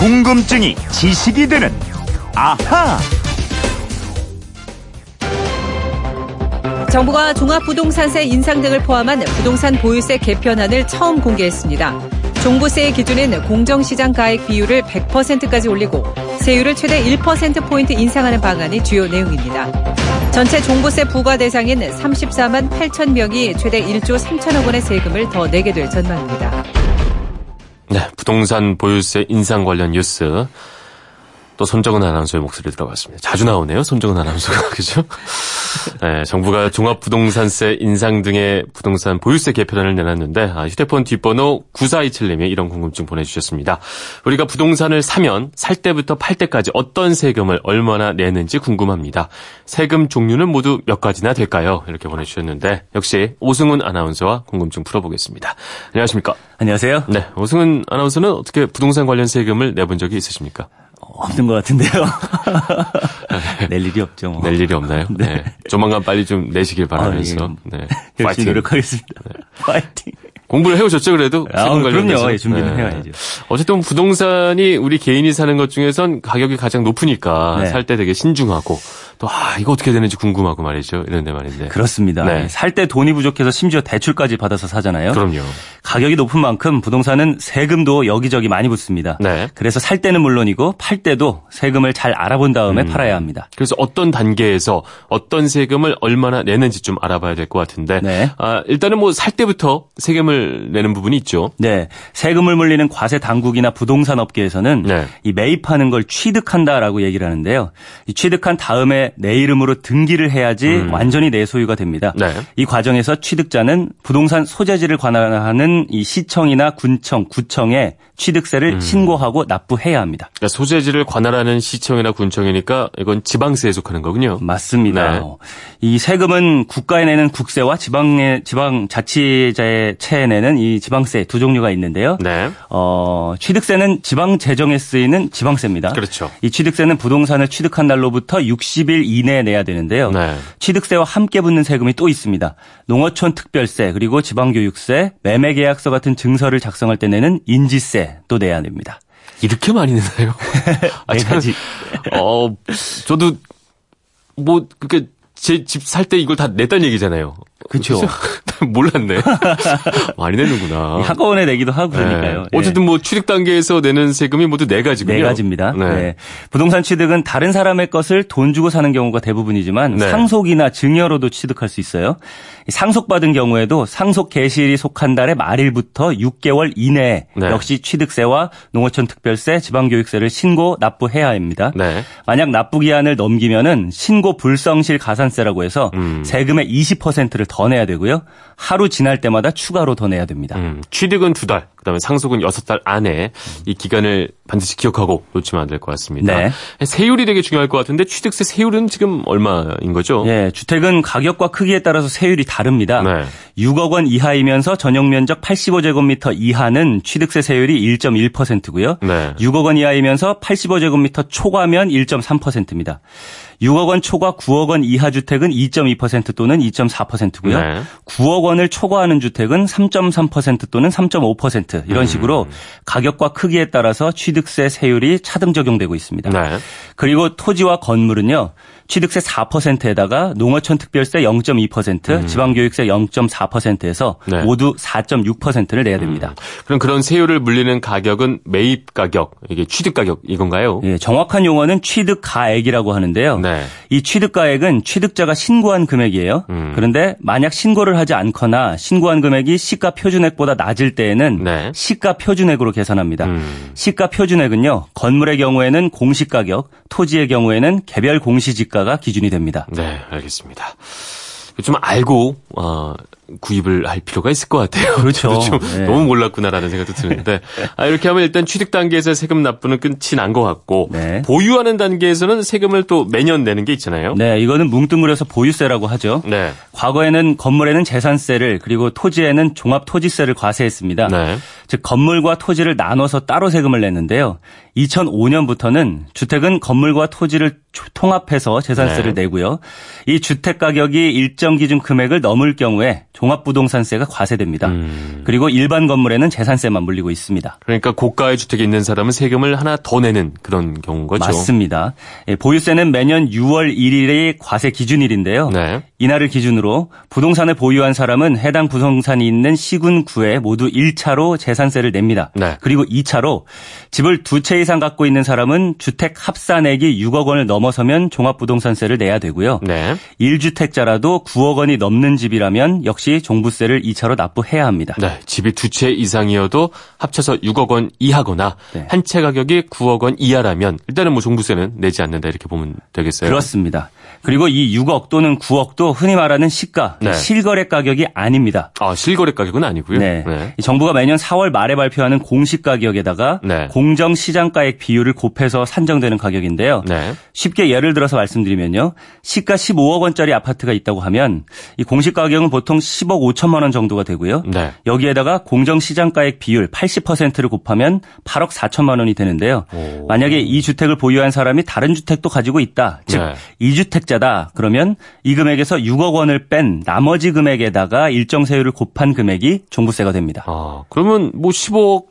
궁금증이 지식이 되는 아하. 정부가 종합부동산세 인상 등을 포함한 부동산 보유세 개편안을 처음 공개했습니다. 종부세의 기준은 공정시장 가액 비율을 100%까지 올리고 세율을 최대 1%포인트 인상하는 방안이 주요 내용입니다. 전체 종부세 부과 대상인 34만 8천 명이 최대 1조 3천억 원의 세금을 더 내게 될 전망입니다. 네, 부동산 보유세 인상 관련 뉴스. 또 손정은 아나운서의 목소리 들어봤습니다. 자주 나오네요, 손정은 아나운서가. 그죠? 네, 정부가 종합부동산세 인상 등의 부동산 보유세 개편안을 내놨는데, 아, 휴대폰 뒷번호 9427님이 이런 궁금증 보내주셨습니다. 우리가 부동산을 사면 살 때부터 팔 때까지 어떤 세금을 얼마나 내는지 궁금합니다. 세금 종류는 모두 몇 가지나 될까요? 이렇게 보내주셨는데, 역시 오승훈 아나운서와 궁금증 풀어보겠습니다. 안녕하십니까? 안녕하세요. 네, 오승훈 아나운서는 어떻게 부동산 관련 세금을 내본 적이 있으십니까? 없는 것 같은데요. 낼 일이 없죠. 뭐. 낼 일이 없나요? 네. 네. 조만간 빨리 좀 내시길 바라면서. 아, 네. 열심히 파이팅. 노력하겠습니다. 네. 파이팅. 공부를 해오셨죠, 그래도? 아, 그럼요. 예, 준비는 네. 해야죠. 어쨌든 부동산이 우리 개인이 사는 것 중에선 가격이 가장 높으니까 네. 살때 되게 신중하고 또, 아, 이거 어떻게 되는지 궁금하고 말이죠. 이런데 말인데. 그렇습니다. 네. 살때 돈이 부족해서 심지어 대출까지 받아서 사잖아요. 그럼요. 가격이 높은 만큼 부동산은 세금도 여기저기 많이 붙습니다. 네. 그래서 살 때는 물론이고 팔 때도 세금을 잘 알아본 다음에 음. 팔아야 합니다. 그래서 어떤 단계에서 어떤 세금을 얼마나 내는지 좀 알아봐야 될 것 같은데. 네. 아, 일단은 뭐 살 때부터 세금을 내는 부분이 있죠. 네. 세금을 물리는 과세 당국이나 부동산 업계에서는 네. 이 매입하는 걸 취득한다라고 얘기를 하는데요. 이 취득한 다음에 내 이름으로 등기를 해야지 음. 완전히 내 소유가 됩니다. 네. 이 과정에서 취득자는 부동산 소재지를 관할하는 이 시청이나 군청, 구청에 취득세를 음. 신고하고 납부해야 합니다. 그러니까 소재지를 관할하는 시청이나 군청이니까 이건 지방세에 속하는 거군요. 맞습니다. 네. 이 세금은 국가에 내는 국세와 지방의 지방 자치자의 체에 내는 이 지방세 두 종류가 있는데요. 네. 어, 취득세는 지방 재정에 쓰이는 지방세입니다. 그렇죠. 이 취득세는 부동산을 취득한 날로부터 60일 이내에 내야 되는데요. 네. 취득세와 함께 붙는 세금이 또 있습니다. 농어촌 특별세 그리고 지방교육세, 매매계약서 같은 증서를 작성할 때 내는 인지세 또 내야 됩니다. 이렇게 많이 내나요? 아, 네 가지. 어, 저도 뭐 그게 제 집 살 때 이걸 다 냈단 얘기잖아요. 그렇죠. 몰랐네. 많이 내는구나. 한꺼번에 내기도 하고 그러니까요. 네. 어쨌든 뭐 취득 단계에서 내는 세금이 모두 네 가지군요. 네 가지입니다. 네. 네. 부동산 취득은 다른 사람의 것을 돈 주고 사는 경우가 대부분이지만 네. 상속이나 증여로도 취득할 수 있어요. 상속받은 경우에도 상속 개시일이 속한 달의 말일부터 6개월 이내에 네. 역시 취득세와 농어촌 특별세, 지방교육세를 신고 납부해야 합니다. 네. 만약 납부 기한을 넘기면은 신고 불성실 가산세라고 해서 음. 세금의 20%를 더 내야 되고요. 하루 지날 때마다 추가로 더 내야 됩니다. 음, 취득은 두 달, 그다음에 상속은 여섯 달 안에 이 기간을 반드시 기억하고 놓치면 안 될 것 같습니다. 네. 세율이 되게 중요할 것 같은데 취득세 세율은 지금 얼마인 거죠? 네, 주택은 가격과 크기에 따라서 세율이 다릅니다. 네. 6억 원 이하이면서 전용 면적 85제곱미터 이하는 취득세 세율이 1.1%고요. 네. 6억 원 이하이면서 85제곱미터 초과면 1.3%입니다. 6억 원 초과 9억 원 이하 주택은 2.2% 또는 2.4%고요. 네. 9억 원을 초과하는 주택은 3.3% 또는 3.5% 이런 음. 식으로 음. 가격과 크기에 따라서 취득세 세율이 차등 적용되고 있습니다. 네. 그리고 토지와 건물은요. 취득세 4%에다가 농어촌 특별세 0.2%, 음. 지방교육세 0.4%에서 네. 모두 4.6%를 내야 됩니다. 음. 그럼 그런 세율을 물리는 가격은 매입 가격, 이게 취득 가격 이건가요? 예, 정확한 용어는 취득 가액이라고 하는데요. 네. 이 취득 가액은 취득자가 신고한 금액이에요. 음. 그런데 만약 신고를 하지 않거나 신고한 금액이 시가 표준액보다 낮을 때에는 네. 시가 표준액으로 계산합니다. 음. 시가 표준액은요. 건물의 경우에는 공시 가격, 토지의 경우에는 개별 공시지가 단가가 기준이 됩니다. 네, 알겠습니다. 좀 알고 어, 구입을 할 필요가 있을 것 같아요. 그렇죠. 좀 네. 너무 몰랐구나라는 생각도 드는데 아, 이렇게 하면 일단 취득 단계에서 세금 납부는 끝이 난 것 같고 네. 보유하는 단계에서는 세금을 또 매년 내는 게 있잖아요. 네, 이거는 뭉뚱그려서 보유세라고 하죠. 네. 과거에는 건물에는 재산세를 그리고 토지에는 종합토지세를 과세했습니다. 네. 즉 건물과 토지를 나눠서 따로 세금을 냈는데요. 2005년부터는 주택은 건물과 토지를 통합해서 재산세를 네. 내고요. 이 주택 가격이 일정 기준 금액을 넘을 경우에 종합부동산세가 과세됩니다. 음. 그리고 일반 건물에는 재산세만 물리고 있습니다. 그러니까 고가의 주택에 있는 사람은 세금을 하나 더 내는 그런 경우인 거죠. 맞습니다. 예, 보유세는 매년 6월 1일이 과세 기준일인데요. 네. 이날을 기준으로 부동산을 보유한 사람은 해당 부동산이 있는 시군 구에 모두 1차로 재산세를 냅니다. 네. 그리고 2차로 집을 두 채 이상 갖고 있는 사람은 주택 합산액이 6억 원을 넘어서면 종합부동산세를 내야 되고요. 네. 1주택자라도 9억 원이 넘는 집이라면 역시 종부세를 2차로 납부해야 합니다. 네. 집이 두 채 이상이어도 합쳐서 6억 원 이하거나 네. 한채 가격이 9억 원 이하라면 일단은 뭐 종부세는 내지 않는다 이렇게 보면 되겠어요. 그렇습니다. 그리고 이 6억 또는 9억도 흔히 말하는 시가, 네. 실거래 가격이 아닙니다. 아, 실거래 가격은 아니고요. 네. 네. 정부가 매년 4월 말에 발표하는 공시 가격에다가 네. 공정 시장가액 비율을 곱해서 산정되는 가격인데요. 네. 쉽게 예를 들어서 말씀드리면요. 시가 15억 원짜리 아파트가 있다고 하면 이 공시 가격은 보통 10억 5천만 원 정도가 되고요. 네. 여기에다가 공정 시장가액 비율 80%를 곱하면 8억 4천만 원이 되는데요. 오. 만약에 이 주택을 보유한 사람이 다른 주택도 가지고 있다. 즉 네. 2주택자다. 그러면 이 금액에서 6억 원을 뺀 나머지 금액에다가 일정 세율을 곱한 금액이 종부세가 됩니다. 아, 그러면 뭐 15억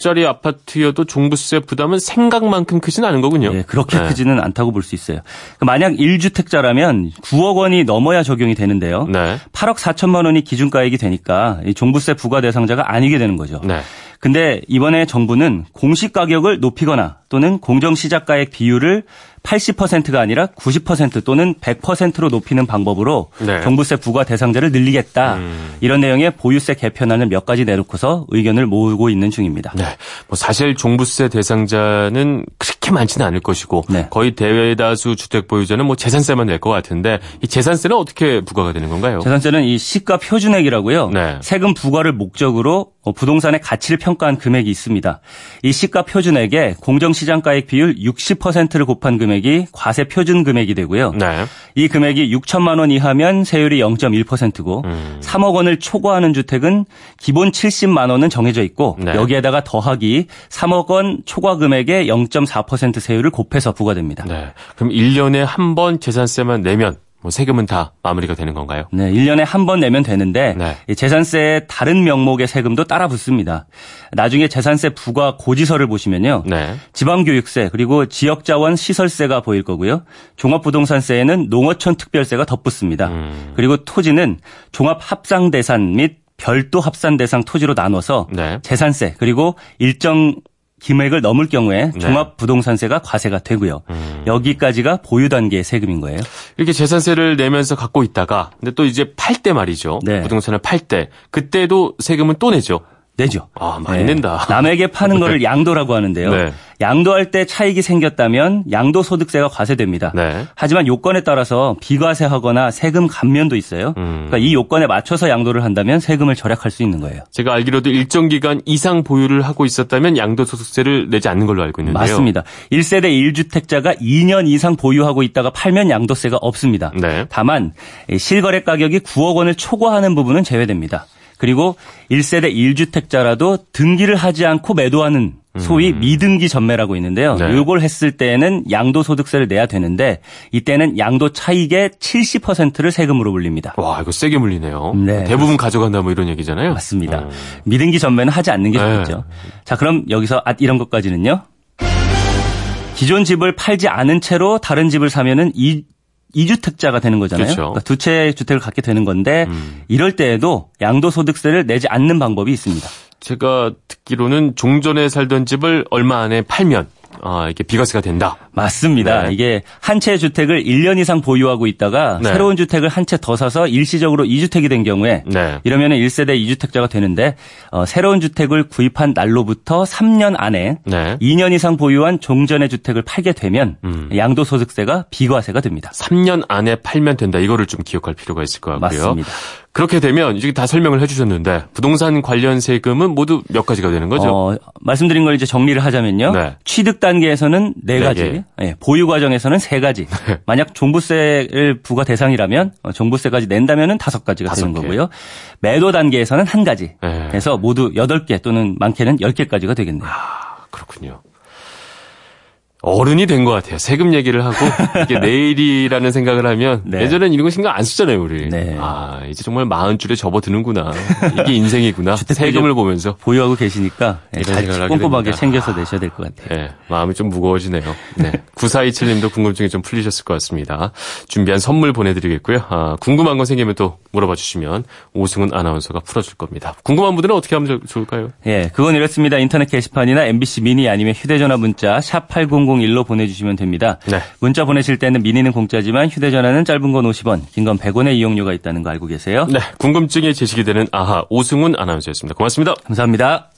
짜리 아파트여도 종부세 부담은 생각만큼 크지는 않은 거군요. 네, 그렇게 네. 크지는 않다고 볼 수 있어요. 그러니까 만약 1주택자라면 9억 원이 넘어야 적용이 되는데요. 네. 8억 4천만 원이 기준가액이 되니까 종부세 부과 대상자가 아니게 되는 거죠. 네. 근데 이번에 정부는 공시 가격을 높이거나 또는 공정 시작가액 비율을 80%가 아니라 90% 또는 100%로 높이는 방법으로 네. 종부세 부과 대상자를 늘리겠다. 음. 이런 내용의 보유세 개편안을 몇 가지 내놓고서 의견을 모으고 있는 중입니다. 네. 뭐 사실 종부세 대상자는 그렇게 많지는 않을 것이고 네. 거의 대다수 주택 보유자는 뭐 재산세만 낼 것 같은데 이 재산세는 어떻게 부과가 되는 건가요? 재산세는 이 시가 표준액이라고요. 네. 세금 부과를 목적으로 부동산의 가치를 평가한 금액이 있습니다. 이 시가 표준액에 공정 시장가액 비율 60%를 곱한 금액이 과세 표준 금액이 되고요. 네. 이 금액이 6천만 원 이하면 세율이 0.1%고 음. 3억 원을 초과하는 주택은 기본 70만 원은 정해져 있고 네. 여기에다가 더하기 3억 원 초과 금액에 0.4% 세율을 곱해서 부과됩니다. 네. 그럼 1년에 한 번 재산세만 내면 뭐 세금은 다 마무리가 되는 건가요? 네, 1년에 한 번 내면 되는데 네. 재산세 다른 명목의 세금도 따라 붙습니다. 나중에 재산세 부과 고지서를 보시면요. 네. 지방교육세 그리고 지역자원 시설세가 보일 거고요. 종합부동산세에는 농어촌 특별세가 덧붙습니다. 음. 그리고 토지는 종합합상대산 및 별도 합산 대상 토지로 나눠서 네. 재산세 그리고 일정 금액을 넘을 경우에 네. 종합 부동산세가 과세가 되고요. 음. 여기까지가 보유 단계의 세금인 거예요. 이렇게 재산세를 내면서 갖고 있다가 근데 또 이제 팔 때 말이죠. 네. 부동산을 팔 때 그때도 세금은 또 내죠. 내죠. 아, 많이 네. 낸다. 남에게 파는 네. 거를 양도라고 하는데요. 네. 양도할 때 차익이 생겼다면 양도 소득세가 과세됩니다. 네. 하지만 요건에 따라서 비과세하거나 세금 감면도 있어요. 음. 그러니까 이 요건에 맞춰서 양도를 한다면 세금을 절약할 수 있는 거예요. 제가 알기로도 일정 기간 이상 보유를 하고 있었다면 양도 소득세를 내지 않는 걸로 알고 있는데요. 맞습니다. 1세대 1주택자가 2년 이상 보유하고 있다가 팔면 양도세가 없습니다. 네. 다만 실거래 가격이 9억 원을 초과하는 부분은 제외됩니다. 그리고 1세대 1주택자라도 등기를 하지 않고 매도하는 소위 음. 미등기 전매라고 있는데요. 네. 이걸 했을 때는 양도소득세를 내야 되는데 이때는 양도 차익의 70%를 세금으로 물립니다. 와 이거 세게 물리네요. 네. 대부분 가져간다 뭐 이런 얘기잖아요. 맞습니다. 음. 미등기 전매는 하지 않는 게 네. 좋겠죠. 자 그럼 여기서 아, 이런 것까지는요. 기존 집을 팔지 않은 채로 다른 집을 사면은 이 2주택자가 되는 거잖아요. 그렇죠. 그러니까 두 채 주택을 갖게 되는 건데 음. 이럴 때에도 양도소득세를 내지 않는 방법이 있습니다. 제가 듣기로는 종전에 살던 집을 얼마 안에 팔면 아, 이게 비과세가 된다. 맞습니다. 네. 이게 한 채 주택을 1년 이상 보유하고 있다가 네. 새로운 주택을 한 채 더 사서 일시적으로 2주택이 된 경우에 네. 이러면 1세대 2주택자가 되는데 어, 새로운 주택을 구입한 날로부터 3년 안에 2년 이상 보유한 종전의 주택을 팔게 되면 음. 양도소득세가 비과세가 됩니다. 3년 안에 팔면 된다. 이거를 좀 기억할 필요가 있을 것 같고요. 맞습니다. 그렇게 되면 이제 다 설명을 해주셨는데 부동산 관련 세금은 모두 몇 가지가 되는 거죠? 어, 말씀드린 걸 이제 정리를 하자면요. 네. 취득 단계에서는 네, 네 가지, 네. 네, 보유 과정에서는 세 가지. 네. 만약 종부세를 부과 대상이라면 어, 종부세까지 낸다면은 다섯 가지가 되는 개. 거고요. 매도 단계에서는 한 가지. 네. 그래서 모두 여덟 개 또는 많게는 열 개까지가 되겠네요. 아, 그렇군요. 어른이 된 것 같아요. 세금 얘기를 하고 이게 내일이라는 생각을 하면 네. 예전엔 이런 거 신경 안 쓰잖아요, 우리. 네. 아 이제 정말 마흔 줄에 접어드는구나. 이게 인생이구나. 세금을 보면서 보유하고 계시니까 네, 잘 꼼꼼하게 챙겨서 내셔야 될 것 같아요. 네, 마음이 좀 무거워지네요. 네, 9427님도 궁금증이 좀 풀리셨을 것 같습니다. 준비한 선물 보내드리겠고요. 아, 궁금한 거 생기면 또 물어봐 주시면 오승훈 아나운서가 풀어줄 겁니다. 궁금한 분들은 어떻게 하면 좋을까요? 예, 그건 이렇습니다. 인터넷 게시판이나 MBC 미니 아니면 휴대전화 문자 샵 8001로 보내주시면 됩니다. 네. 문자 보내실 때는 미니는 공짜지만 휴대전화는 짧은 건 50원, 긴 건 100원의 이용료가 있다는 거 알고 계세요? 네, 궁금증이 제시이 되는 아하 오승훈 아나운서였습니다. 고맙습니다. 감사합니다.